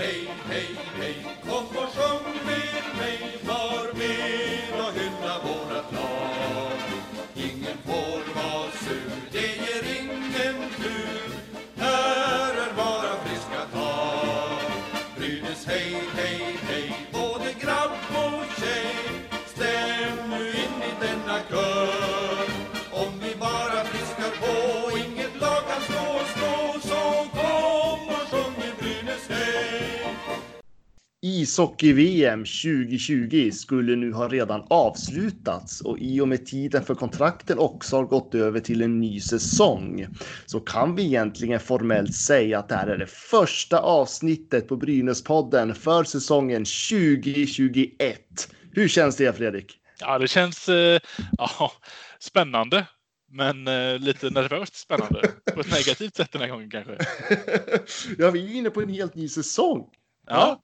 hey, hey, hey, Ishockey-VM 2020 skulle nu ha redan avslutats och i och med tiden för kontrakten också har gått över till en ny säsong så kan vi egentligen formellt säga att det här är det första avsnittet på Brynäspodden för säsongen 2021. Hur känns det Fredrik? Ja, det känns eh, ja, spännande, men eh, lite nervöst spännande. På ett negativt sätt den här gången kanske. ja, vi är inne på en helt ny säsong. Ja,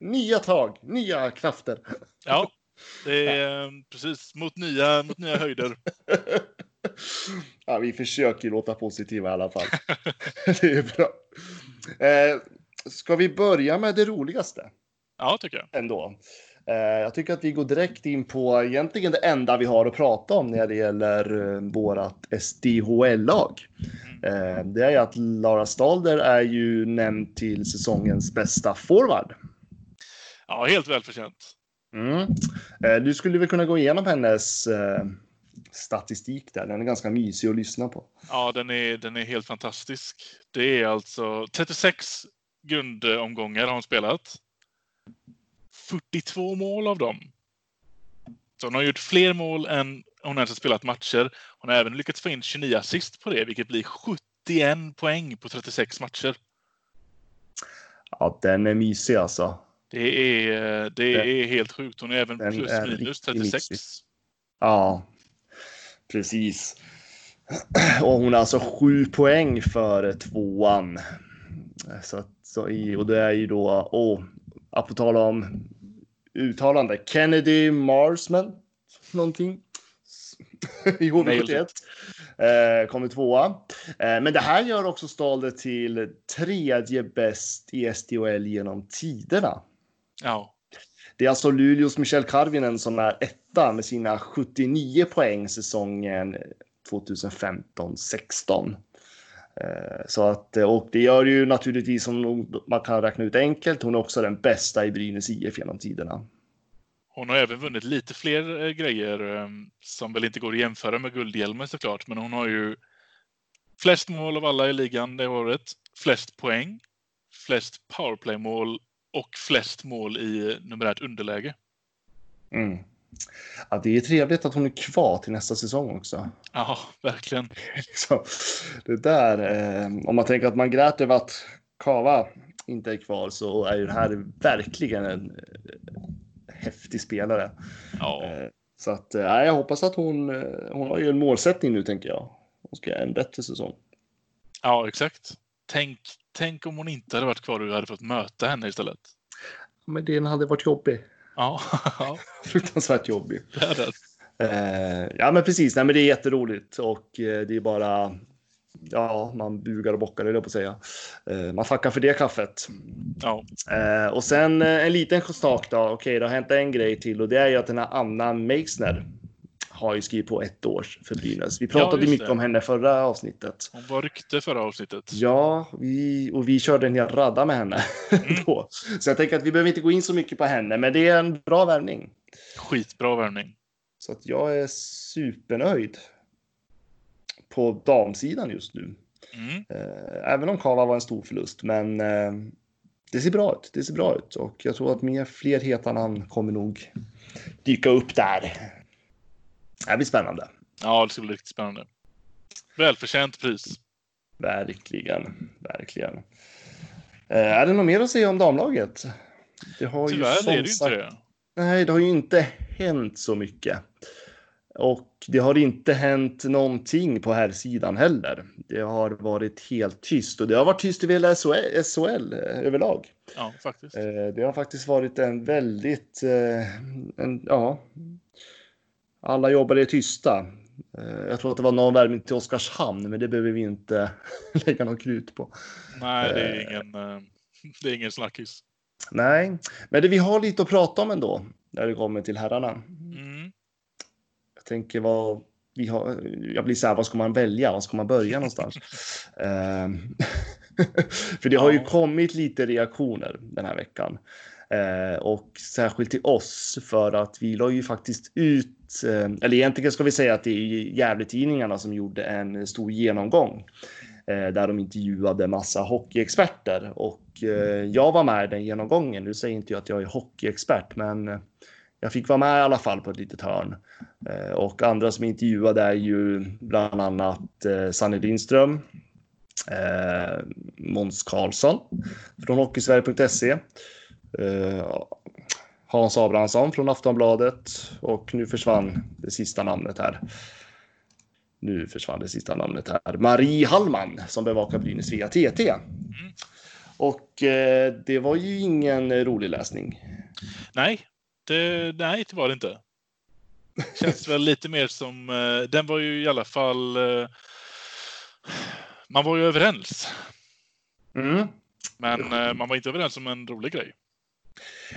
Nya tag, nya krafter. ja det är eh, precis mot nya, mot nya höjder. ja, vi försöker låta positiva i alla fall. det är bra. Eh, ska vi börja med det roligaste Ja, tycker jag. ändå? Eh, jag tycker att vi går direkt in på egentligen det enda vi har att prata om när det gäller eh, vårat SDHL-lag. Eh, det är att Lara Stalder är ju nämnd till säsongens bästa forward. Ja, helt välförtjänt. Mm. Eh, Du skulle väl kunna gå igenom hennes eh, statistik där. Den är ganska mysig att lyssna på. Ja, den är, den är helt fantastisk. Det är alltså 36 grundomgångar har hon spelat. 42 mål av dem. Så hon har gjort fler mål än hon ens har spelat matcher. Hon har även lyckats få in 29 assist på det, vilket blir 71 poäng på 36 matcher. Ja, den är mysig alltså. Det är, det är helt sjukt. Hon är även plus är minus riktigt 36. mysig. Ja, precis. Och hon har alltså sju poäng före tvåan. Så, att- så i, och det är ju då, åh, på tal om uttalande, Kennedy Marsman, någonting. I HV71. Eh, kommer tvåa. Eh, men det här gör också Stalder till tredje bäst i SDHL genom tiderna. Ja, Det är alltså Luleås Michel Karvinen som är etta med sina 79 poäng säsongen 2015-16. Eh, Så att, och det gör ju naturligtvis som man kan räkna ut enkelt. Hon är också den bästa i Brynäs IF genom tiderna. hon har även vunnit lite fler eh, grejer eh, som väl inte går att jämföra med guldhjälmen såklart. Men hon har ju flest mål av alla i ligan det året, flest poäng, flest powerplaymål och flest mål i numerärt underläge. Mm. Ja, det är trevligt att hon är kvar till nästa säsong också. Ja, verkligen. det där, eh, om man tänker att man grät över att Kava inte är kvar så är ju det här verkligen en eh, häftig spelare. Ja, Eh, så att eh, jag hoppas att hon, eh, hon har ju en målsättning nu tänker jag. Hon ska göra en bättre säsong. ja exakt. Tänk, tänk om hon inte hade varit kvar och vi hade fått möta henne istället. Men den hade varit jobbig. Ja, Fruktansvärt jobbig. det är det. Eh, ja men precis, nej men det är jätteroligt och eh, det är bara Ja, man bugar och bockar, höll jag på att säga. Eh, man tackar för det kaffet. Ja, Eh, och sen eh, en liten sak då. Okej, det har hänt en grej till och det är ju att den här Anna Meixner har ju skrivit på ett år för Brynäs. Vi pratade just mycket det. om henne förra avsnittet. hon var rykte förra avsnittet. Ja, vi, och vi körde en hel radda med henne Mm. då. Så jag tänker att vi behöver inte gå in så mycket på henne, men det är en bra värvning. Skitbra värvning. Så att jag är supernöjd på damsidan just nu. Mm. Eh, Även om Kava var en stor förlust, men eh, det ser bra ut. Det ser bra ut och jag tror att mer fler heta namn kommer nog dyka upp där. Det blir spännande. Ja, det ska bli riktigt spännande. Välförtjänt pris. Verkligen, verkligen. Eh, Är det något mer att säga om damlaget? Det har ju Tyvärr som är det ju sagt- inte det. Nej, det har ju inte hänt så mycket. Och det har inte hänt någonting på här sidan heller. Det har varit helt tyst och det har varit tyst i hela SHL, SHL överlag. Ja, faktiskt. Eh, Det har faktiskt varit en väldigt, eh, en, ja, alla jobbare är tysta. Eh, Jag tror att det var någon värvning till Oskarshamn, men det behöver vi inte lägga något krut på. Nej, det är eh, ingen... eh, Det är ingen snackis. Nej, men det, vi har lite att prata om ändå när det kommer till herrarna. Mm. Jag tänker vad vi har. Jag blir så här, vad ska man välja? Var ska man börja någonstans? För det har ju kommit lite reaktioner den här veckan. Eh, och särskilt till oss för att vi la ju faktiskt ut, eh, eller egentligen ska vi säga att det är Gävletidningarna som gjorde en stor genomgång eh, där de intervjuade massa hockeyexperter och jag var med i den genomgången. Nu säger inte jag att jag är hockeyexpert, men jag fick vara med i alla fall på ett litet hörn. Och andra som intervjuade är ju bland annat Sanny Sanne Lindström, Måns Karlsson från Hockeysverige.se, Hans Abrahamsson från Aftonbladet och nu försvann det sista namnet här. Nu försvann det sista namnet här. Marie Hallman som bevakar Brynäs via TT. Och eh, det var ju ingen rolig läsning. Nej, det, nej, det var det inte. Känns väl lite mer som... eh, Den var ju i alla fall... eh, Man var ju överens. Mm. Men eh, man var inte överens om en rolig grej.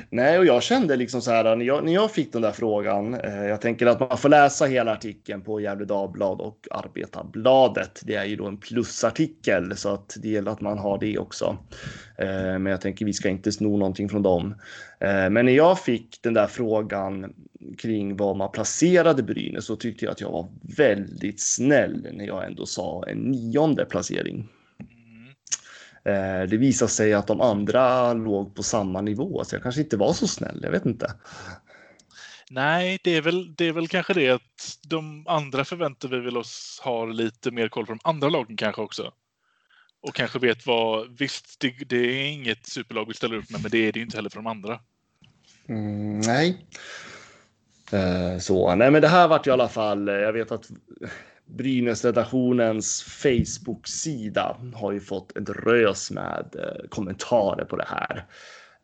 Nej, och jag kände liksom så här när jag, när jag fick den där frågan. Eh, jag tänker att man får läsa hela artikeln på Gefle Dagblad och Arbetarbladet. Det är ju då en plusartikel så att det gäller att man har det också. Eh, men jag tänker vi ska inte sno någonting från dem. Eh, men när jag fick den där frågan kring var man placerade Brynäs så tyckte jag att jag var väldigt snäll när jag ändå sa en nionde placering. Eh, Det visade sig att de andra låg på samma nivå, så jag kanske inte var så snäll. Jag vet inte. Nej, det är, väl, det är väl kanske det att de andra förväntar vi väl oss har lite mer koll på de andra lagen kanske också. Och kanske vet vad, visst det, det är inget superlag vi ställer upp med, men det är det ju inte heller för de andra. Mm, nej. Eh, Så, nej, men det här vart i alla fall. eh, Jag vet att Brynäs-redaktionens Facebook-sida har ju fått ett rös med eh, kommentarer på det här.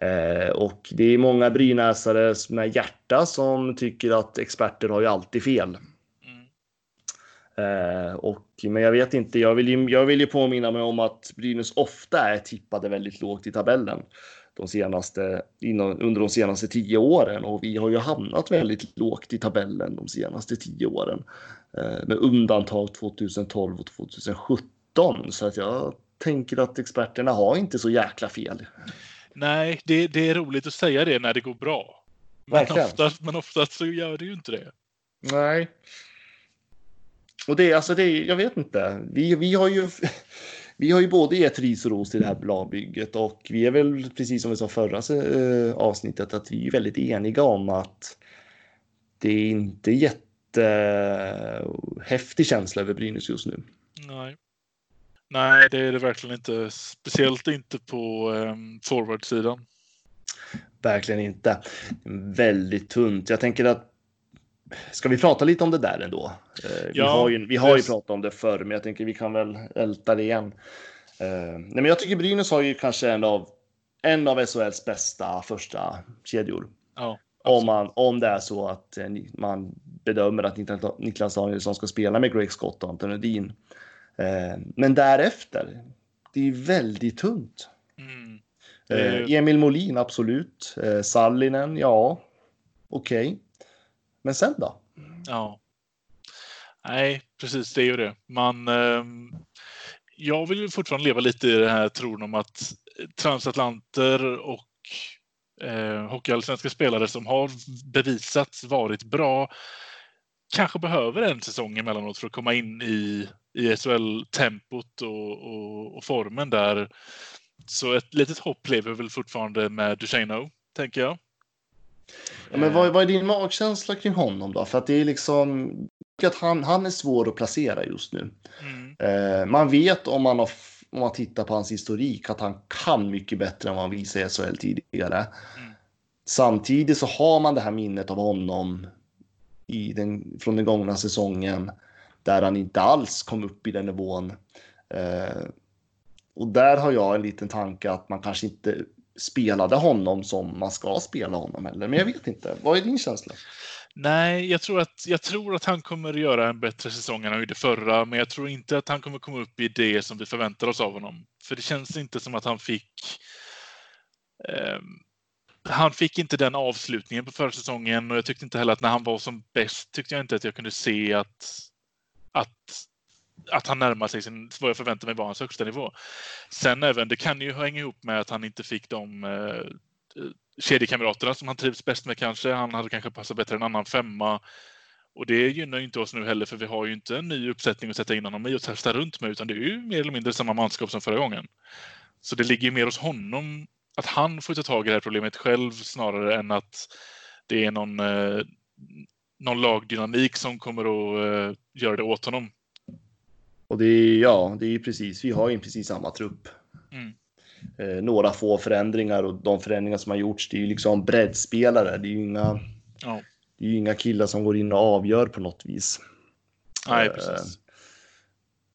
Eh, och det är många brynäsare med hjärta som tycker att experter har ju alltid fel. Mm. Eh, och, men jag vet inte, jag vill, ju, jag vill ju påminna mig om att Brynäs ofta är tippade väldigt lågt i tabellen de senaste, inom, under de senaste tio åren och vi har ju hamnat väldigt lågt i tabellen de senaste tio åren. Eh, med undantag 2012 och 2017 så att jag tänker att experterna har inte så jäkla fel. Nej, det, det är roligt att säga det när det går bra. Men Verkligen. oftast, men oftast så gör det ju inte det. Nej. Och det är alltså det, jag vet inte. Vi, vi har ju. Vi har ju både gett ris och ros till det här lagbygget och vi är väl precis som vi sa förra eh, avsnittet att vi är väldigt eniga om att det är inte jättehäftig känsla över Brynäs just nu. Nej. Nej, det är det verkligen inte. Speciellt inte på um, forwardsidan. Verkligen inte. Väldigt tunt. Jag tänker att Ska vi prata lite om det där ändå? Eh, vi Ja, har ju, vi har ju pratat om det förr, men jag tänker vi kan väl älta det igen. Eh, nej, men jag tycker Brynäs har ju kanske en av, en av SHLs bästa första kedjor. Ja, Om, man, om det är så att eh, man bedömer att Niklas- Danielsson ska spela med Greg Scott och Anton Edin. Eh, men därefter, det är väldigt tunt. Mm. Eh, Emil Molin, absolut. Eh, Sallinen, ja, okej. Men sen då? Ja. Nej, precis det är ju det. Man, eh, jag vill ju fortfarande leva lite i den här tron om att transatlanter och eh, hockeyallsvenska spelare som har bevisats varit bra kanske behöver en säsong emellanåt för att komma in i, i SHL-tempot och, och, och formen där. Så ett litet hopp lever väl fortfarande med Duchesneau, tänker jag. Ja, men vad, vad är din magkänsla kring honom då? För att det är liksom att han, han är svår att placera just nu. Mm. Eh, man vet om man, har, om man tittar på hans historik att han kan mycket bättre än vad han visade i SHL tidigare. Mm. Samtidigt så har man det här minnet av honom i den, från den gångna säsongen där han inte alls kom upp i den nivån. Eh, och där har jag en liten tanke att man kanske inte spelade honom som man ska spela honom heller. Men jag vet inte. Vad är din känsla? Nej, jag tror, att, jag tror att han kommer göra en bättre säsong än han gjorde förra, men jag tror inte att han kommer komma upp i det som vi förväntar oss av honom. För det känns inte som att han fick eh, han fick inte den avslutningen på förra säsongen och jag tyckte inte heller att när han var som bäst tyckte jag inte att jag kunde se att, att, att han närmar sig sin, vad jag förväntar mig var hans högsta nivå. Sen även, det kan ju hänga ihop med att han inte fick de eh, eh kedjekamraterna som han trivs bäst med kanske. Han hade kanske passat bättre än annan femma. Och det gynnar ju inte oss nu heller för vi har ju inte en ny uppsättning att sätta in honom i och testa runt med utan det är ju mer eller mindre samma manskap som förra gången. Så det ligger mer hos honom att han får ta tag i det här problemet själv snarare än att det är någon, eh, någon lagdynamik som kommer att eh, göra det åt honom. Och det är, ja, det är precis, vi har ju precis samma trupp. Mm. Eh, några få förändringar och de förändringar som har gjorts, det är ju liksom breddspelare. Det är ju inga, ja. det är ju inga killar som går in och avgör på något vis. Nej, eh, precis.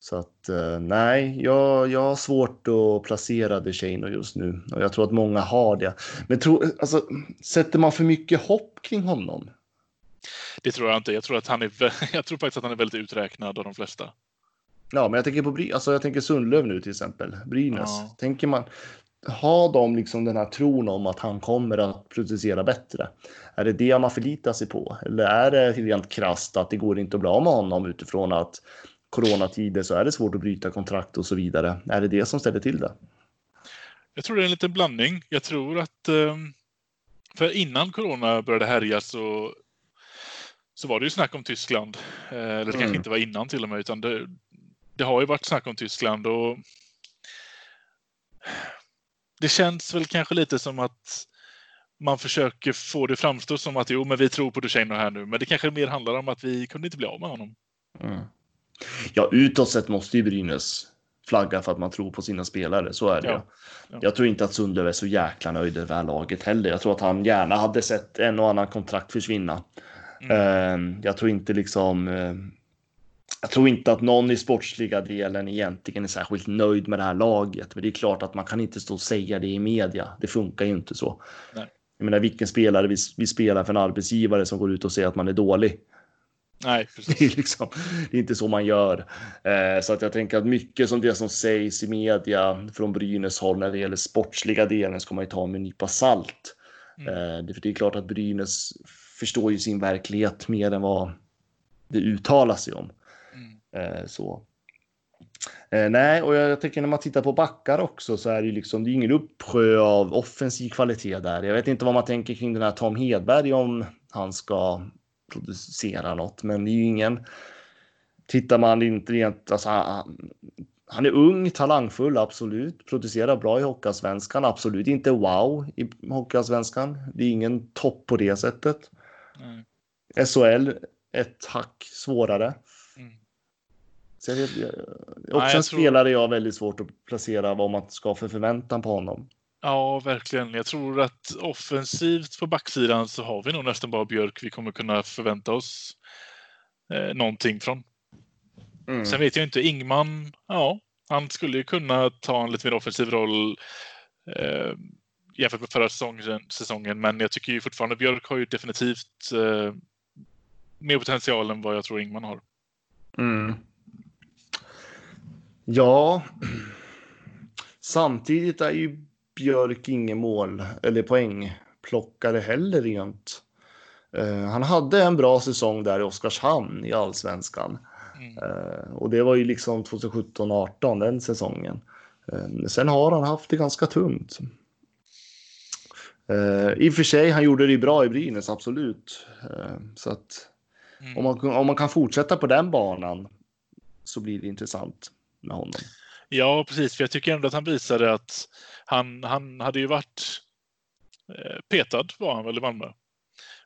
Så att eh, nej, jag, jag har svårt att placera DeShano just nu och jag tror att många har det. Men tro, alltså, sätter man för mycket hopp kring honom? Det tror jag inte. Jag tror, att han är, jag tror faktiskt att han är väldigt uträknad av de flesta. Ja, men jag tänker på alltså jag tänker Sundlöv nu till exempel, Brynäs. Ja. Tänker man, har de liksom den här tron om att han kommer att producera bättre? Är det det man förlitar sig på? Eller är det rent krasst att det går inte att bli av med honom utifrån att coronatider så är det svårt att bryta kontrakt och så vidare. Är det det som ställer till det? Jag tror det är en liten blandning. Jag tror att ehm, för innan corona började härja så, så var det ju snack om Tyskland. Eh, eller det kanske mm. inte var innan till och med, utan det, det har ju varit snack om Tyskland och det känns väl kanske lite som att man försöker få det framstå som att jo, men vi tror på Duchene här nu, men det kanske mer handlar om att vi kunde inte bli av med honom. Mm. Ja, utåt sett måste ju Brynäs flagga för att man tror på sina spelare. Så är det. Ja. Ja. Jag tror inte att Sundlöv är så jäkla nöjd över det här laget heller. Jag tror att han gärna hade sett en och annan kontrakt försvinna. Mm. Ehm, jag tror inte liksom. Jag tror inte att någon i sportsliga delen egentligen är särskilt nöjd med det här laget. Men det är klart att man kan inte stå och säga det i media. Det funkar ju inte så. Nej. Jag menar, vilken spelare vi, vi spelar för en arbetsgivare som går ut och säger att man är dålig. Nej, precis. Det är, liksom, det är inte så man gör. Eh, så att jag tänker att mycket som det som sägs i media från Brynäs håll när det gäller sportsliga delen ska man ju ta med en nypa salt. Mm. Eh, det, för det är klart att Brynäs förstår ju sin verklighet mer än vad det uttalar sig om. Eh, så. Eh, nej, och jag, jag tänker när man tittar på backar också så är det ju liksom, det är ingen uppsjö av offensiv kvalitet där. Jag vet inte vad man tänker kring den här Tom Hedberg om han ska producera något, men det är ju ingen. Tittar man inte rent, alltså, han, han är ung, talangfull, absolut. Producerar bra i Hockeyallsvenskan, absolut inte wow i Hockeyallsvenskan. Det är ingen topp på det sättet. Mm. SHL, ett hack svårare. Så jag, jag, också Nej, en spelare jag har väldigt svårt att placera vad man ska för förväntan på honom. Ja, verkligen. Jag tror att offensivt på backsidan så har vi nog nästan bara Björk vi kommer kunna förvänta oss eh, någonting från. Mm. Sen vet jag inte, Ingman, ja, han skulle ju kunna ta en lite mer offensiv roll eh, jämfört med förra säsongen, säsongen, men jag tycker ju fortfarande Björk har ju definitivt eh, mer potential än vad jag tror Ingman har. Mm. Ja, samtidigt är ju Björk ingen mål eller poäng plockade heller rent. Uh, han hade en bra säsong där i Oskarshamn i allsvenskan. Mm. Uh, och det var ju liksom 2017-18 den säsongen. Uh, sen har han haft det ganska tungt. I och för sig, han gjorde det bra i Brynäs, absolut. så att mm. om, man, om man kan fortsätta på den banan så blir det intressant med honom. Ja, precis. För jag tycker ändå att han visade att han, han hade ju varit eh, petad var han väl i Malmö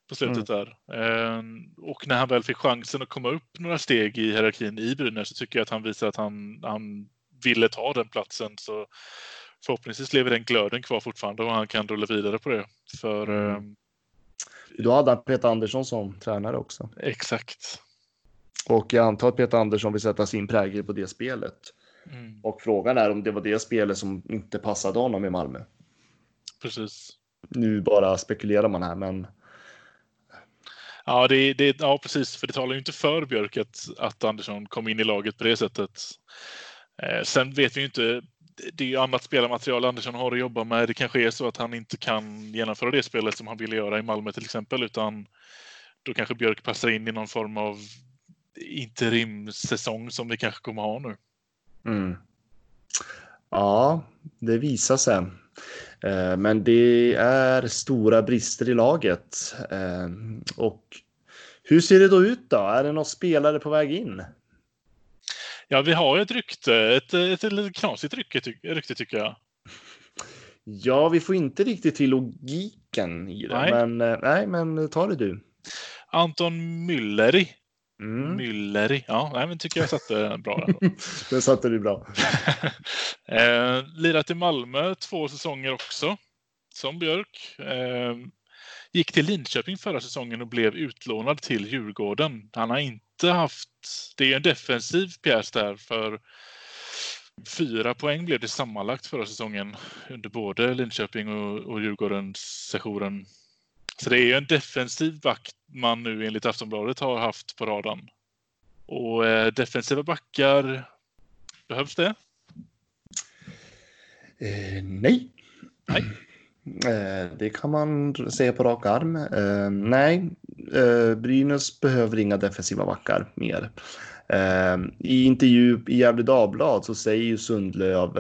på slutet mm. där. Ehm, och när han väl fick chansen att komma upp några steg i hierarkin i Brynäs så tycker jag att han visar att han, han ville ta den platsen. Så förhoppningsvis lever den glöden kvar fortfarande och han kan rulla vidare på det. För, mm. Ehm, Då hade han Peter Andersson som tränare också. Exakt. Och jag antar att Peter Andersson vill sätta sin prägel på det spelet. Mm. Och frågan är om det var det spelet som inte passade honom i Malmö. Precis. Nu bara spekulerar man här, men. Ja, det, det, ja precis, för det talar ju inte för Björk att, att Andersson kom in i laget på det sättet. Eh, sen vet vi ju inte. det är ju annat spelarmaterial Andersson har att jobba med. Det kanske är så att han inte kan genomföra det spelet som han ville göra i Malmö till exempel, utan då kanske Björk passar in i någon form av interimsäsong som vi kanske kommer ha nu. Mm. Ja, det visar sig. Eh, men det är stora brister i laget. Eh, och hur ser det då ut då? Är det någon spelare på väg in? Ja, vi har ett rykte, ett, ett, ett lite knasigt rykte, rykte tycker jag. Ja, vi får inte riktigt till logiken i det, nej. men eh, nej, men ta det du. Anton Mülleri. Mm. Mülleri, ja, nej, men tycker jag satte bra. Den satte du bra. eh, lirat i Malmö två säsonger också, som Björk. Eh, gick till Linköping förra säsongen och blev utlånad till Djurgården. Han har inte haft... Det är en defensiv pjäs där för fyra poäng blev det sammanlagt förra säsongen under både Linköping och, och Djurgården-sessionen. Så det är en defensiv back man nu enligt Aftonbladet har haft på radarn. Och eh, defensiva backar, behövs det? Eh, nej. Nej. Eh, det kan man säga på rak arm. Eh, nej, eh, Brynäs behöver inga defensiva backar mer. I intervju i Gefle Dagblad så säger ju Sundlöv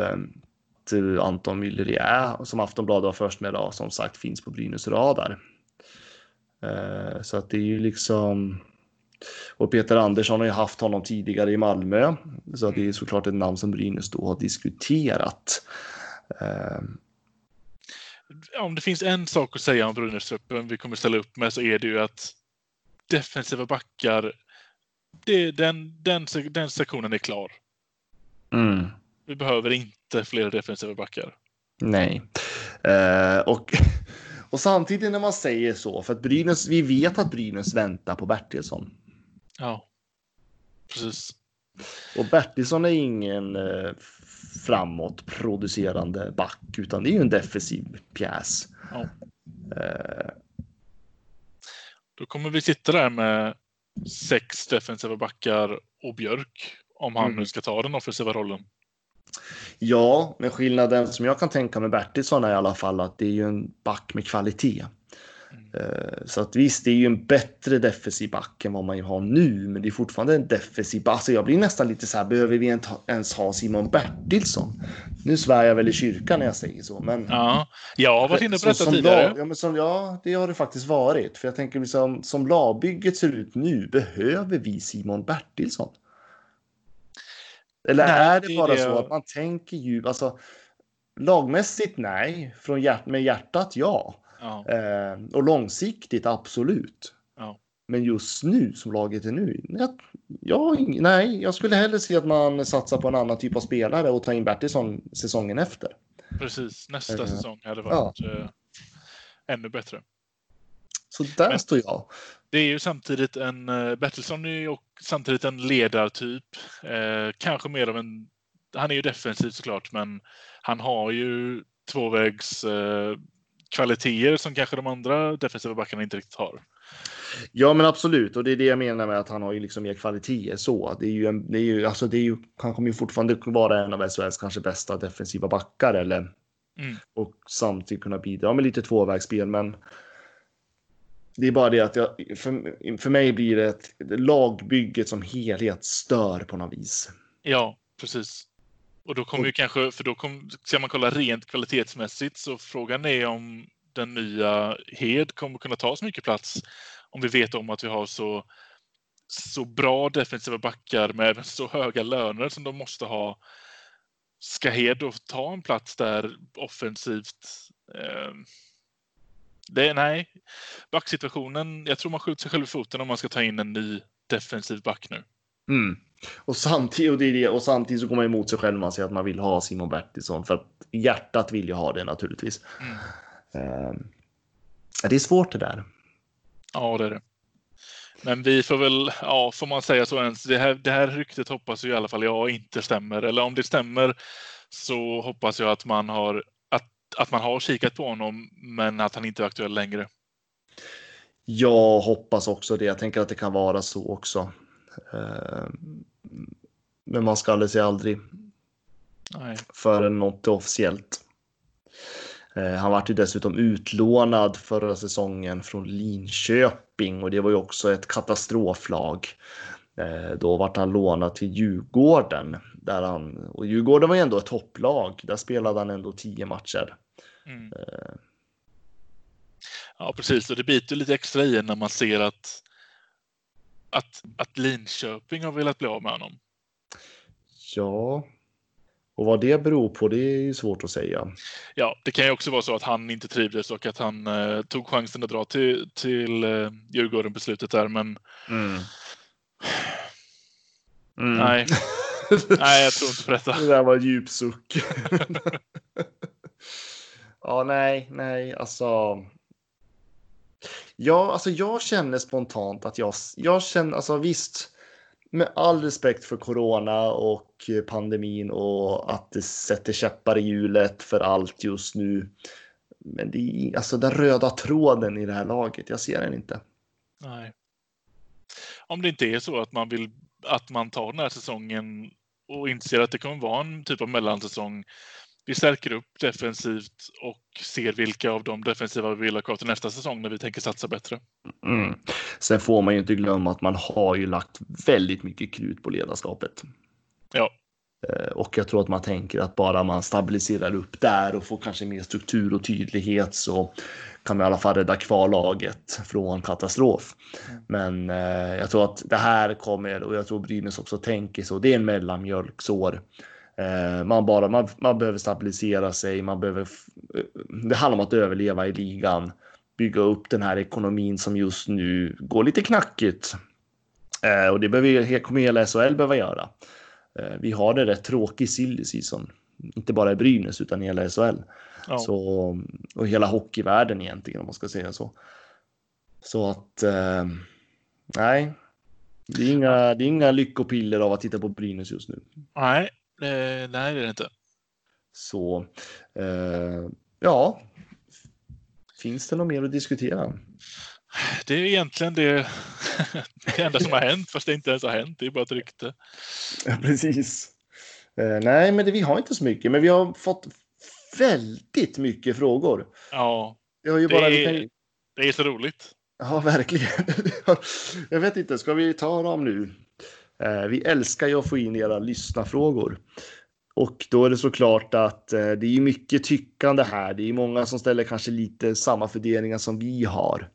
till Anton Mylleria, som Aftonbladet var först med idag, som sagt finns på Brynäs radar. Så att det är ju liksom... Och Peter Andersson har ju haft honom tidigare i Malmö, så det är såklart ett namn som Brynäs då har diskuterat om det finns en sak att säga om Brynästruppen vi kommer ställa upp med så är det ju att defensiva backar, det, den, den, den sektionen är klar. Mm. Vi behöver inte fler defensiva backar. Nej. Uh, och, och samtidigt när man säger så, för att Brynäs, vi vet att Brynäs väntar på Bertilsson. Ja, precis. Och Bertilsson är ingen uh, framåt producerande back, utan det är ju en defensiv pjäs. Ja. Eh. Då kommer vi sitta där med sex defensiva backar och Björk om han mm. nu ska ta den offensiva rollen. Ja, men skillnaden som jag kan tänka med Bertilsson är i alla fall att det är ju en back med kvalitet. Eh, så att visst, det är ju en bättre defensiv back än vad man ju har nu, men det är fortfarande en defensiv back. Alltså jag blir nästan lite så här, behöver vi ens ha Simon Bertilsson? Nu svär jag väl i kyrkan när jag säger så, men. Ja, jag har varit inne på detta som tidigare. Lag, ja, men som, ja, det har det faktiskt varit. För jag tänker liksom, som lagbygget ser ut nu, behöver vi Simon Bertilsson? Eller nej, är det bara det... så att man tänker ju, alltså lagmässigt nej, från hjärt med hjärtat ja. Ja. Eh, och långsiktigt, absolut. Ja. Men just nu, som laget är nu, jag, jag, nej, jag skulle hellre se att man satsar på en annan typ av spelare och tar in Bertilsson säsongen efter. Precis, nästa uh, säsong hade varit ja. uh, ännu bättre. Så där Men, står jag. Det är ju samtidigt en, uh, Bertilsson är ju samtidigt en ledartyp. Uh, kanske mer av en, han är ju defensiv såklart, men han har ju tvåvägs kvaliteter som kanske de andra defensiva backarna inte riktigt har. Ja, men absolut. Och det är det jag menar med att han har ju liksom mer kvaliteter så. Det är ju, en, det är ju, alltså det är ju, han kommer ju fortfarande vara en av SHLs kanske bästa defensiva backar eller mm. och samtidigt kunna bidra med lite tvåvägsspel. Men det är bara det att jag, för, för mig blir det ett lagbygget som helhet stör på något vis. Ja, precis. Och då kommer ju kanske, för då kom, ska man kolla rent kvalitetsmässigt så frågan är om den nya Hed kommer kunna ta så mycket plats om vi vet om att vi har så, så bra defensiva backar med så höga löner som de måste ha. Ska Hed då ta en plats där offensivt? Eh, det, nej, backsituationen. Jag tror man skjuter sig själv i foten om man ska ta in en ny defensiv back nu. Mm. Och samtidigt, och, det det, och samtidigt så går man emot sig själv när man säger att man vill ha Simon Bertilsson. För att hjärtat vill ju ha det naturligtvis. Mm. Uh, det är svårt det där. Ja, det är det. Men vi får väl, ja, får man säga så ens, det här, det här ryktet hoppas jag i alla fall jag inte stämmer. Eller om det stämmer så hoppas jag att man har, att, man har kikat på honom, men att han inte är aktuell längre. Jag hoppas också det. Jag tänker att det kan vara så också. Eh, men man ska aldrig säga aldrig. Nej. förrän något är officiellt. Eh, Han vart ju dessutom utlånad förra säsongen från Linköping och det var ju också ett katastroflag. Eh, Då vart han lånad till Djurgården där han och Djurgården var ju ändå ett topplag. Där spelade han ändå tio matcher. Mm. Ja, precis. Och det biter lite extra i när man ser att, att, att Linköping har velat bli av med honom. Ja, och vad det beror på, det är ju svårt att säga. Ja, det kan ju också vara så att han inte trivdes och att han eh, tog chansen att dra till, till eh, Djurgården på slutet där, men Mm. Mm. nej. nej, jag tror inte på detta. Det där var en djup suck. ja, nej, nej, alltså. Ja, alltså jag känner spontant att jag, jag känner, alltså visst, med all respekt för corona och pandemin och att det sätter käppar i hjulet för allt just nu. Men det är alltså den röda tråden i det här laget. Jag ser den inte. Nej. Om det inte är så att man vill att man tar den här säsongen och inser att det kommer vara en typ av mellansäsong. Vi stärker upp defensivt och ser vilka av de defensiva vi vill ha kvar till nästa säsong när vi tänker satsa bättre. Mm. Sen får man ju inte glömma att man har ju lagt väldigt mycket krut på ledarskapet. Ja, Eh, Och jag tror att man tänker att bara man stabiliserar upp där och får kanske mer struktur och tydlighet så kan i alla fall rädda kvar laget från katastrof. Men eh, jag tror att det här kommer och jag tror Brynäs också tänker så. Det är en mellanmjölksår. Eh, man, bara, man, man behöver stabilisera sig. Man behöver, eh, det handlar om att överleva i ligan. Bygga upp den här ekonomin som just nu går lite knackigt. Eh, och det behöver, kommer hela SHL behöva göra. Eh, Vi har det rätt tråkig silly season. Inte bara i Brynäs utan i hela SHL. ja. Så, och hela hockeyvärlden egentligen om man ska säga så. Så att eh, nej, det är, inga, det är inga lyckopiller av att titta på Brynäs just nu. nej, eh, nej, det är det inte. Så eh, ja, finns det något mer att diskutera? Det är egentligen det, det enda som har hänt, fast det inte ens har hänt. Det är bara ett rykte. Ja, precis. Eh, nej, men det, vi har inte så mycket, men vi har fått väldigt mycket frågor. Ja, Det bara, är- kan, det är så roligt. Ja, verkligen. Jag vet inte, ska vi ta dem nu? Eh, Vi älskar ju att få in era lyssnarfrågor. Och då är det såklart att eh, det är mycket tyckande här. Det är många som ställer kanske lite samma funderingar som vi har.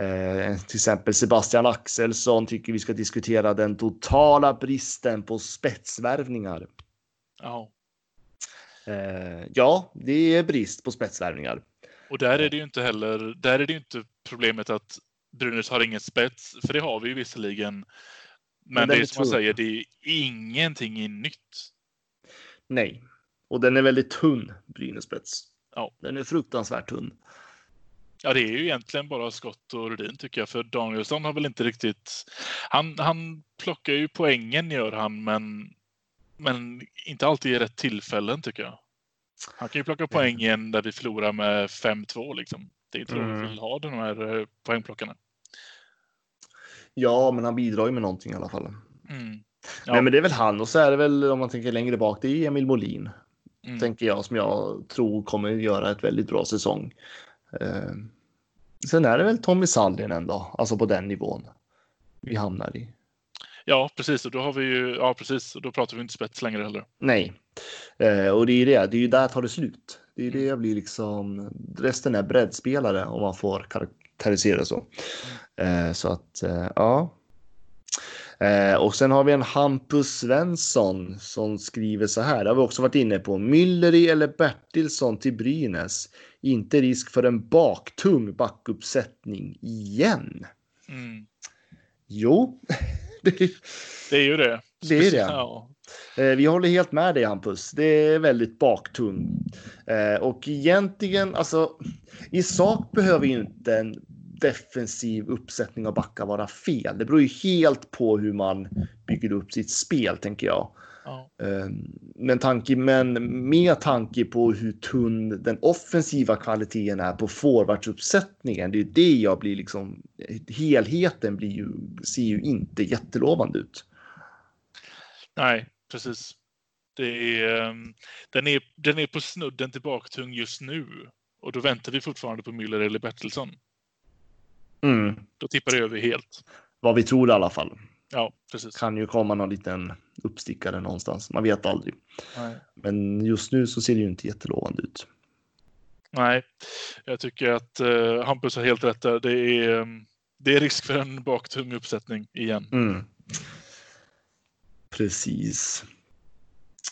Eh, till exempel Sebastian Axelsson tycker vi ska diskutera den totala bristen på spetsvärvningar. Ja. Eh, ja, det är brist på spetsvärvningar. Och där är det ju inte heller, där är det ju inte problemet att Brynäs har ingen spets, för det har vi ju visserligen. Men, Men det är är som man tunn. säger, det är ingenting i nytt. Nej, och den är väldigt tunn, Brynäs spets. Ja. Den är fruktansvärt tunn. Ja, det är ju egentligen bara Scott och Rudin tycker jag, för Danielsson har väl inte riktigt... Han, han plockar ju poängen gör han, men, men inte alltid i rätt tillfällen tycker jag. Han kan ju plocka poäng igen där vi förlorar med 5-2 liksom. Det är inte då Mm. vi vill ha de här eh, poängplockarna. Ja, men han bidrar ju med någonting i alla fall. Mm. Ja. Nej, men det är väl han och så är det väl om man tänker längre bak. Det är Emil Molin Mm. tänker jag som jag tror kommer göra ett väldigt bra säsong. Eh, sen är det väl Tommy Sallinen då, alltså på den nivån vi hamnar i. Ja, precis. Och då har vi ju, ja precis. Och då pratar vi inte spets längre heller. Nej, eh, och det är ju det. Det är ju där tar det slut. Det är det jag blir liksom. Resten är breddspelare om man får karaktärisera så. Eh, så att eh, ja. Eh, och sen har vi en Hampus Svensson som skriver så här. Det har vi också varit inne på. Mylleri eller Bertilsson till Brynäs. Inte risk för en baktung backuppsättning igen. Mm. Jo, det, Det är ju det. Det är det. Ja. Eh, Vi håller helt med dig Hampus. Det är väldigt baktung. Eh, Och egentligen, alltså i sak behöver ju inte en defensiv uppsättning av backar vara fel. Det beror ju helt på hur man bygger upp sitt spel, tänker jag. Ja. Eh, Men, tanke, men med tanke på hur tunn den offensiva kvaliteten är på forwardsuppsättningen, det är det jag blir liksom, helheten blir ju, ser ju inte jättelovande ut. Nej, precis. Det är, ehm, den, är, den är på snudden till baktung just nu. Och då väntar vi fortfarande på Müller eller Bertilsson. Mm. Då tippar det över helt. Vad vi tror i alla fall. Ja, precis. Kan ju komma någon liten uppstickare någonstans. Man vet aldrig. Nej. Men just nu så ser det ju inte jättelovande ut. Nej, jag tycker att uh, Hampus har helt rätt där. Det är, ehm, det är risk för en baktung uppsättning igen. Mm. Precis.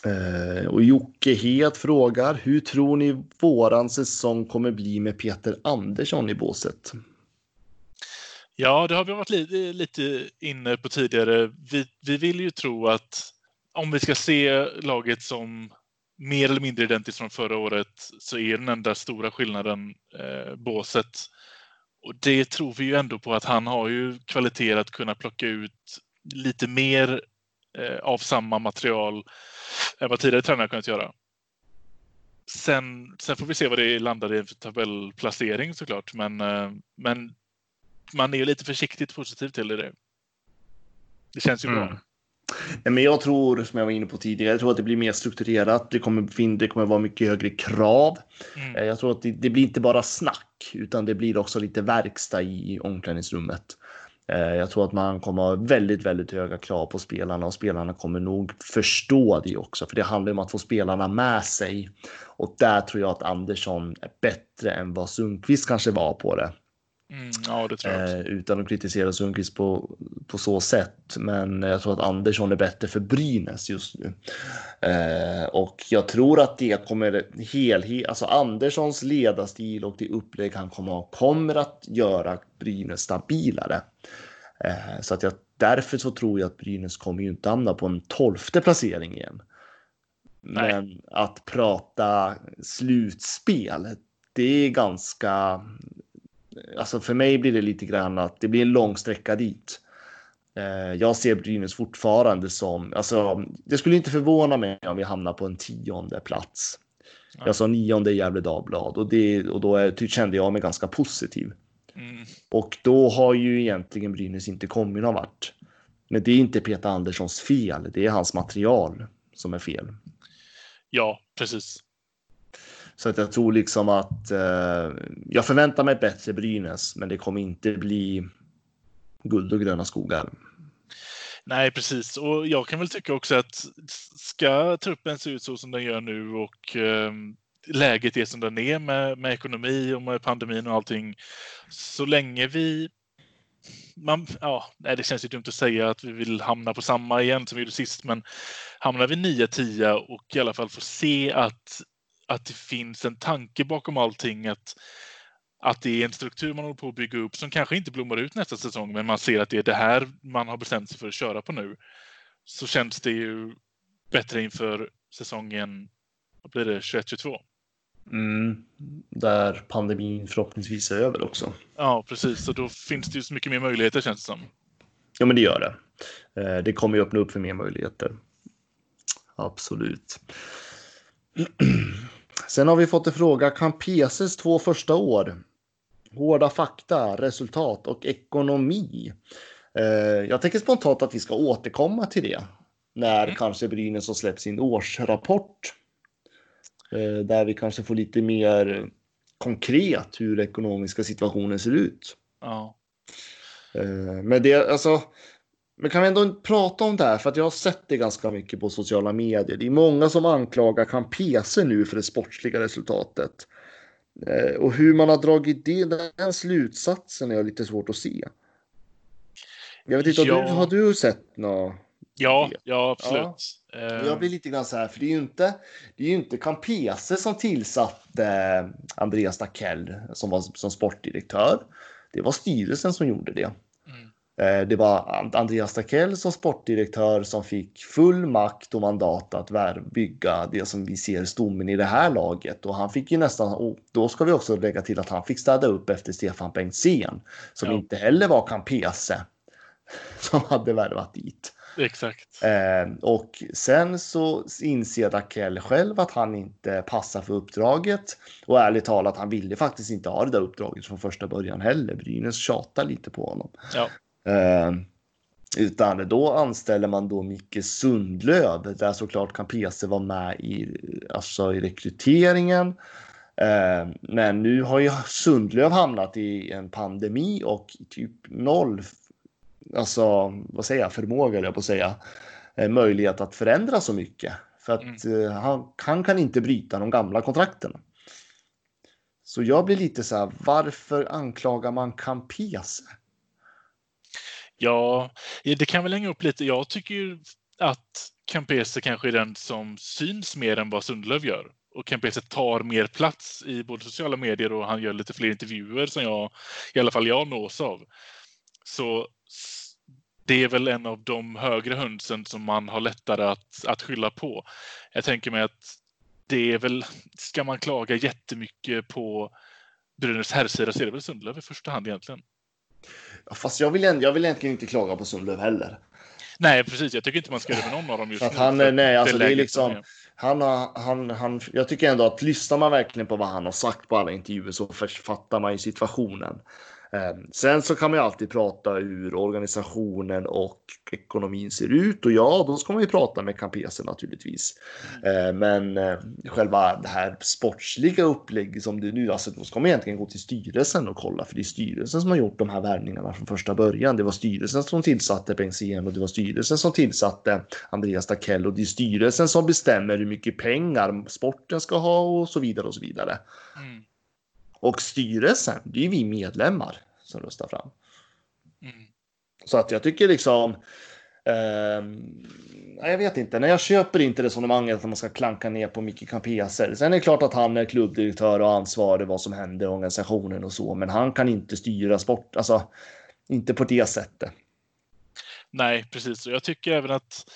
Eh, och Jocke Het frågar, hur tror ni våran säsong kommer bli med Peter Andersson i båset? Ja, det har vi varit lite, lite inne på tidigare. Vi, vi vill ju tro att om vi ska se laget som mer eller mindre identiskt från förra året så är den enda stora skillnaden eh, båset. Och det tror vi ju ändå på att han har ju kvalitet att kunna plocka ut lite mer eh, av samma material än vad tidigare tränare kunnat göra. Sen, sen får vi se vad det landar i för tabellplacering såklart, men, eh, men man är lite försiktigt positiv till det. Det känns ju Mm. bra. Nej, Men jag tror, som jag var inne på tidigare, jag tror att det blir mer strukturerat. Det kommer, det kommer vara mycket högre krav. Mm. Eh, Jag tror att det, det blir inte bara snack, utan det blir också lite verkstad i omklädningsrummet. Eh, Jag tror att man kommer ha väldigt, väldigt höga krav på spelarna och spelarna kommer nog förstå det också, för det handlar om att få spelarna med sig. Och där tror jag att Andersson är bättre än vad Sundqvist kanske var på det. Mm, ja, det tror jag. Eh, utan att kritisera Sundqvist på, på så sätt. Men jag tror att Andersson är bättre för Brynäs just nu. Eh, och jag tror att det kommer helhet, alltså Anderssons ledarstil och det upplägg han kommer ha kommer att göra Brynäs stabilare. Eh, så att jag, därför så tror jag att Brynäs kommer ju inte hamna på en tolfte placering igen. Nej. Men att prata slutspel, det är ganska alltså för mig blir det lite grann att det blir en lång sträcka dit. Eh, Jag ser Brynäs fortfarande som, alltså det skulle inte förvåna mig om vi hamnar på en tionde plats. Ja. Jag sa nionde i Gefle Dagblad och, det, och då är, kände jag mig ganska positiv. Mm. Och då har ju egentligen Brynäs inte kommit någon vart. Men det är inte Peter Anderssons fel, det är hans material som är fel. Ja, precis. Så att jag tror liksom att eh, jag förväntar mig bättre Brynäs, men det kommer inte bli guld och gröna skogar. Nej, precis. Och jag kan väl tycka också att ska truppen se ut så som den gör nu och eh, läget är som den är med, med ekonomi och med pandemin och allting. Så länge vi... Man, ja, det känns ju dumt att säga att vi vill hamna på samma igen som vi gjorde sist, men hamnar vi 9-10 och i alla fall får se att, att det finns en tanke bakom allting, att att det är en struktur man håller på att bygga upp som kanske inte blommar ut nästa säsong, men man ser att det är det här man har bestämt sig för att köra på nu. Så känns det ju bättre inför säsongen, vad blir det, 21-22? Mm, där pandemin förhoppningsvis är över också. Ja, precis. Så då finns det ju så mycket mer möjligheter känns det som. Ja, men det gör det. Eh, det kommer ju öppna upp för mer möjligheter. Absolut. Sen har vi fått en fråga. Kan PCs två första år, hårda fakta, resultat och ekonomi? Eh, jag tänker spontant att vi ska återkomma till det när Mm. kanske Brynäs har släppt sin årsrapport. Eh, där vi kanske får lite mer konkret hur ekonomiska situationen ser ut. Ja, Eh, Men det, alltså, men kan vi ändå prata om det här? För att jag har sett det ganska mycket på sociala medier. Det är många som anklagar PC nu för det sportsliga resultatet. Eh, Och hur man har dragit det, den slutsatsen är jag lite svårt att se. Jag vet inte, har, Ja. du, har du sett något? ja, ja absolut. Eh, Jag blir lite grann så här, för det är ju inte, det är ju inte Campese som tillsatte eh, Andreas Dackell som var som sportdirektör. Det var styrelsen som gjorde det. Eh, Det var And- Andreas Dackell som sportdirektör som fick full makt och mandat att bygga det som vi ser stommen i det här laget. Och han fick ju nästan, och då ska vi också lägga till att han fick städa upp efter Stefan Bengtzén som Ja. inte heller var Campese som hade värvat dit. Exakt. Eh, och sen så inser Rakell själv att han inte passar för uppdraget. Och ärligt talat, han ville faktiskt inte ha det där uppdraget från första början heller. Brynäs tjatar lite på honom. Ja. Eh, Utan då anställer man då Micke Sundlöv där såklart Campese var med i, alltså i rekryteringen. Eh, men nu har ju Sundlöv hamnat i en pandemi och typ noll, alltså vad säger jag, förmåga jag på att säga, eh, möjlighet att förändra så mycket. För att mm. han, han kan inte bryta de gamla kontrakten. Så jag blir lite så här, varför anklagar man Campese? Ja, det kan väl hänga upp lite. Jag tycker ju att Campese kanske är den som syns mer än vad Sundlöv gör. Och Campese tar mer plats i både sociala medier och han gör lite fler intervjuer som jag, i alla fall jag nås av. Så det är väl en av de högre hönsen som man har lättare att, att skylla på. Jag tänker mig att det är väl, ska man klaga jättemycket på Brynäs herrsida så är det väl Sundlöv i första hand egentligen. Fast jag vill, jag vill egentligen inte klaga på Sundlöv heller. Nej, precis. Jag tycker inte man ska göra med någon av dem just nu. Han, nej, alltså det, det är liksom, han har, han, han, jag tycker ändå att lyssnar man verkligen på vad han har sagt på alla intervjuer så fattar man ju situationen. Ehm, sen så kan man ju alltid prata hur organisationen och ekonomin ser ut och ja, då ska man ju prata med Campese naturligtvis. Ehm, men eh, själva det här sportsliga upplägget som det nu, alltså då ska man egentligen gå till styrelsen och kolla för det är styrelsen som har gjort de här värvningarna från första början. Det var styrelsen som tillsatte Bengtzén och det var styrelsen som tillsatte Andreas Dackell och det är styrelsen som bestämmer hur mycket pengar sporten ska ha och så vidare och så vidare. Mm. Och styrelsen, det är vi medlemmar som röstar fram. Mm. Så att jag tycker liksom. Eh, jag vet inte, när jag köper inte resonemanget att man ska klanka ner på Micke Campeser. Sen är det klart att han är klubbdirektör och ansvarig vad som händer i organisationen och så, men han kan inte styra sport, alltså inte på det sättet. Nej, precis. Och jag tycker även att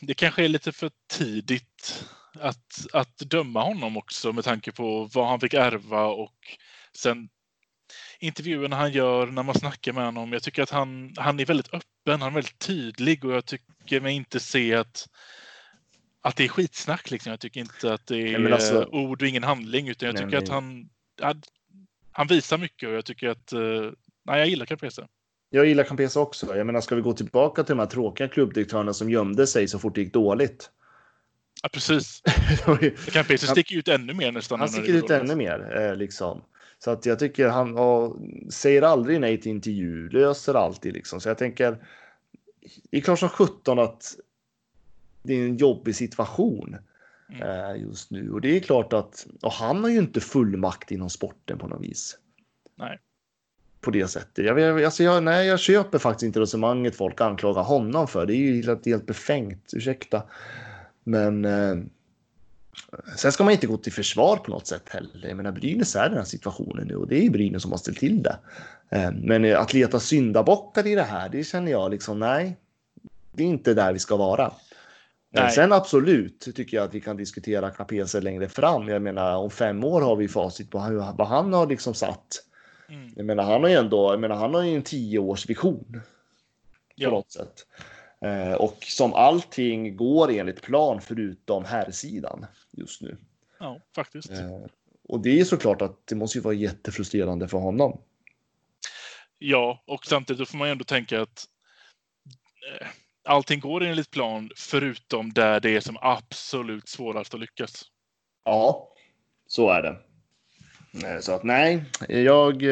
det kanske är lite för tidigt att, att döma honom också med tanke på vad han fick ärva och sen intervjuerna han gör när man snackar med honom. Jag tycker att han, han är väldigt öppen, han är väldigt tydlig och jag tycker mig inte se att, att det är skitsnack. Liksom. Jag tycker inte att det är alltså, ord och ingen handling utan jag nej, tycker nej. att han, han visar mycket och jag tycker att eh, nej, jag gillar Campese. Jag gillar Campese också. Jag menar, ska vi gå tillbaka till de här tråkiga klubbdirektörerna som gömde sig så fort det gick dåligt? Ja, precis. Campese sticker ut ännu mer nästan. Han sticker ut ännu mer, eh, liksom. Så att jag tycker han och, säger aldrig nej till intervju, löser alltid liksom. Så jag tänker, det är klart som sjutton att det är en jobbig situation mm. eh, just nu. Och det är klart att, och han har ju inte fullmakt inom sporten på något vis. Nej. På det sättet. Jag, alltså jag, nej, jag köper faktiskt inte resonemanget folk anklagar honom för. Det är ju helt, helt befängt, ursäkta. Men eh, Sen ska man inte gå till försvar på något sätt heller. Jag menar, Brynäs är den här situationen nu och det är Brynäs som har ställt till det. Eh, men att leta syndabockar i det här, det känner jag liksom, nej, det är inte där vi ska vara. Eh, nej. Sen absolut tycker jag att vi kan diskutera Capese längre fram. Jag menar, om fem år har vi facit på vad han har liksom satt. Mm. Jag menar, han har ju ändå, jag menar, han har ju en tioårsvision. På ja. något sätt. Eh, och som allting går enligt plan förutom här sidan just nu. Ja, faktiskt. Eh, och det är såklart att det måste ju vara jättefrustrerande för honom. Ja, och samtidigt får man ju ändå tänka att eh, allting går enligt plan förutom där det är som absolut svårast att lyckas. Ja, så är det. Så att nej, jag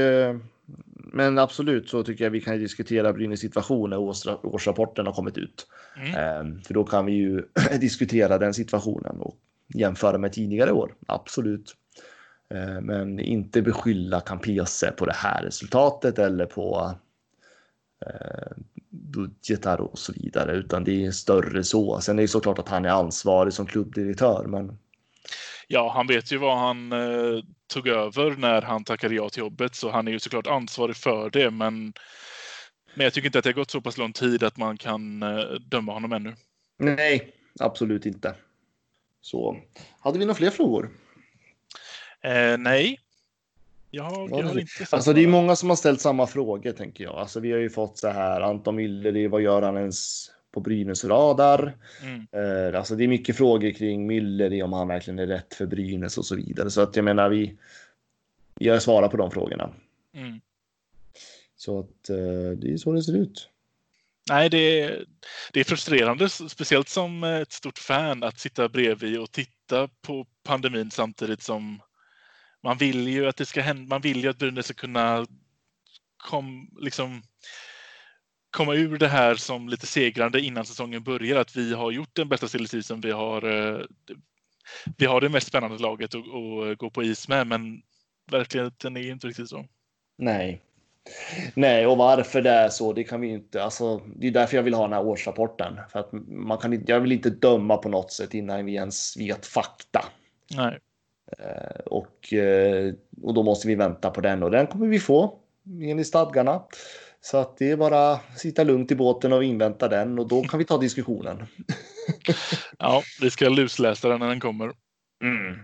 men absolut så tycker jag vi kan diskutera Brynäs situation när årsrapporten har kommit ut. Mm. Ehm, för då kan vi ju diskutera den situationen och jämföra med tidigare år. Absolut. Ehm, men inte beskylla Campese på det här resultatet eller på eh, budgetar och så vidare, utan det är större så. Sen är det såklart att han är ansvarig som klubbdirektör, men Ja, han vet ju vad han eh, tog över när han tackade ja till jobbet, så han är ju såklart ansvarig för det. Men, men jag tycker inte att det har gått så pass lång tid att man kan eh, döma honom ännu. Nej, absolut inte. Så hade vi några fler frågor? Eh, nej. Jag, jag har inte alltså det är många som har ställt samma frågor tänker jag. Alltså vi har ju fått så här Anton Miller, vad gör han ens på Brynäs radar. Mm. Eh, alltså det är mycket frågor kring Müller, om han verkligen är rätt för Brynäs och så vidare. Så att jag menar, vi, jag svarar på de frågorna. Mm. Så att eh, det är så det ser ut. Nej, det är, det är frustrerande, speciellt som ett stort fan, att sitta bredvid och titta på pandemin samtidigt som man vill ju att det ska hända. Man vill ju att Brynäs ska kunna kom, liksom, komma ur det här som lite segrande innan säsongen börjar. Att vi har gjort den bästa silly season. Vi har, eh, vi har det mest spännande laget att, att gå på is med, men verkligheten är inte riktigt så. Nej. Nej, och varför det är så, det kan vi inte. Alltså, det är därför jag vill ha den här årsrapporten. För att man kan jag vill inte döma på något sätt innan vi ens vet fakta. Nej. Eh, och, eh, och då måste vi vänta på den och den kommer vi få enligt stadgarna. Så att det är bara att sitta lugnt i båten och invänta den och då kan vi ta diskussionen. ja, vi ska lusläsa den när den kommer. Mm,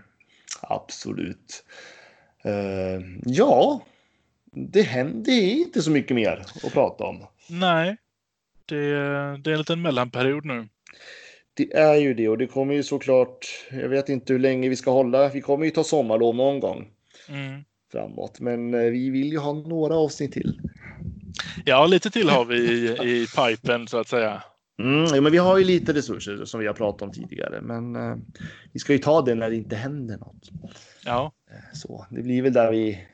absolut. Uh, ja, det händer inte så mycket mer att prata om. Nej, det, det är en liten mellanperiod nu. Det är ju det och det kommer ju såklart. Jag vet inte hur länge vi ska hålla. Vi kommer ju ta sommarlov någon gång mm. framåt, men eh, vi vill ju ha några avsnitt till. Ja, lite till har vi i, i pipen så att säga. Mm, ja, men vi har ju lite resurser som vi har pratat om tidigare, men uh, vi ska ju ta det när det inte händer något. Ja, så det blir väl där vi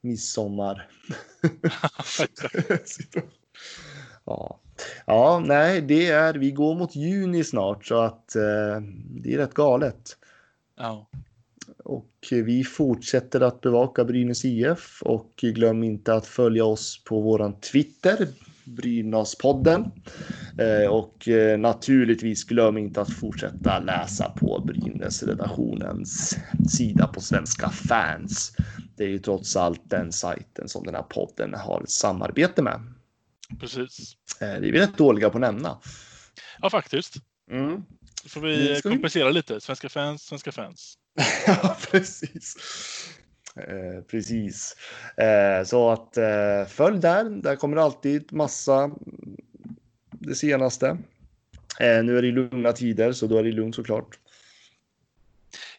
midsommar. ja. ja, nej, det är. Vi går mot juni snart så att uh, det är rätt galet. Ja. Och vi fortsätter att bevaka Brynäs IF och glöm inte att följa oss på våran Twitter, Brynäspodden. Eh, och eh, naturligtvis glöm inte att fortsätta läsa på Brynäs redaktionens sida på Svenska fans. Det är ju trots allt den sajten som den här podden har samarbete med. Precis. Eh, det är vi rätt dåliga på att nämna. Ja, faktiskt. Mm. Då får vi kompensera vi... lite. Svenska fans, svenska fans. ja, precis. Eh, precis. Eh, så att eh, följ där. Där kommer alltid massa det senaste. Eh, nu är det lugna tider, så då är det lugnt såklart.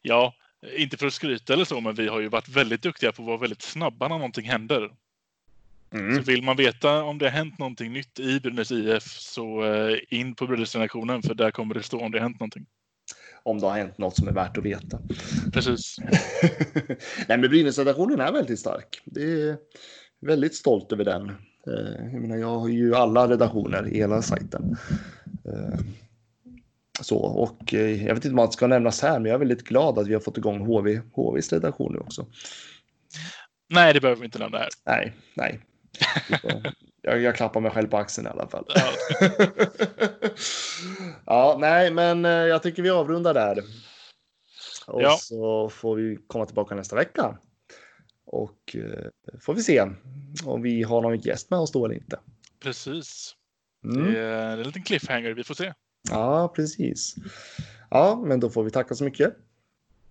Ja, inte för att skryta eller så, men vi har ju varit väldigt duktiga på att vara väldigt snabba när någonting händer. Mm. Så vill man veta om det har hänt någonting nytt i Brynäs IF så eh, in på Brynäs-redaktionen för där kommer det stå om det har hänt någonting om det har hänt något som är värt att veta. Precis. Nej, men Brynäs-redaktionen är väldigt stark. Det är väldigt stolt över den. Eh, jag, menar, jag har ju alla redaktioner i hela sajten. Eh, så, och eh, jag vet inte om allt ska nämnas här, men jag är väldigt glad att vi har fått igång HV, HVs redaktion nu också. Nej, det behöver vi inte nämna här. Nej, nej. Jag, jag, klappar mig själv på axeln i alla fall. Ja. ja, nej, men eh, jag tycker vi avrundar där. Och ja. så får vi komma tillbaka nästa vecka. Och eh, får vi se om vi har någon gäst med oss då eller inte. Precis. Mm. Det är en liten cliffhanger, vi får se. Ja, precis. Ja, men då får vi tacka så mycket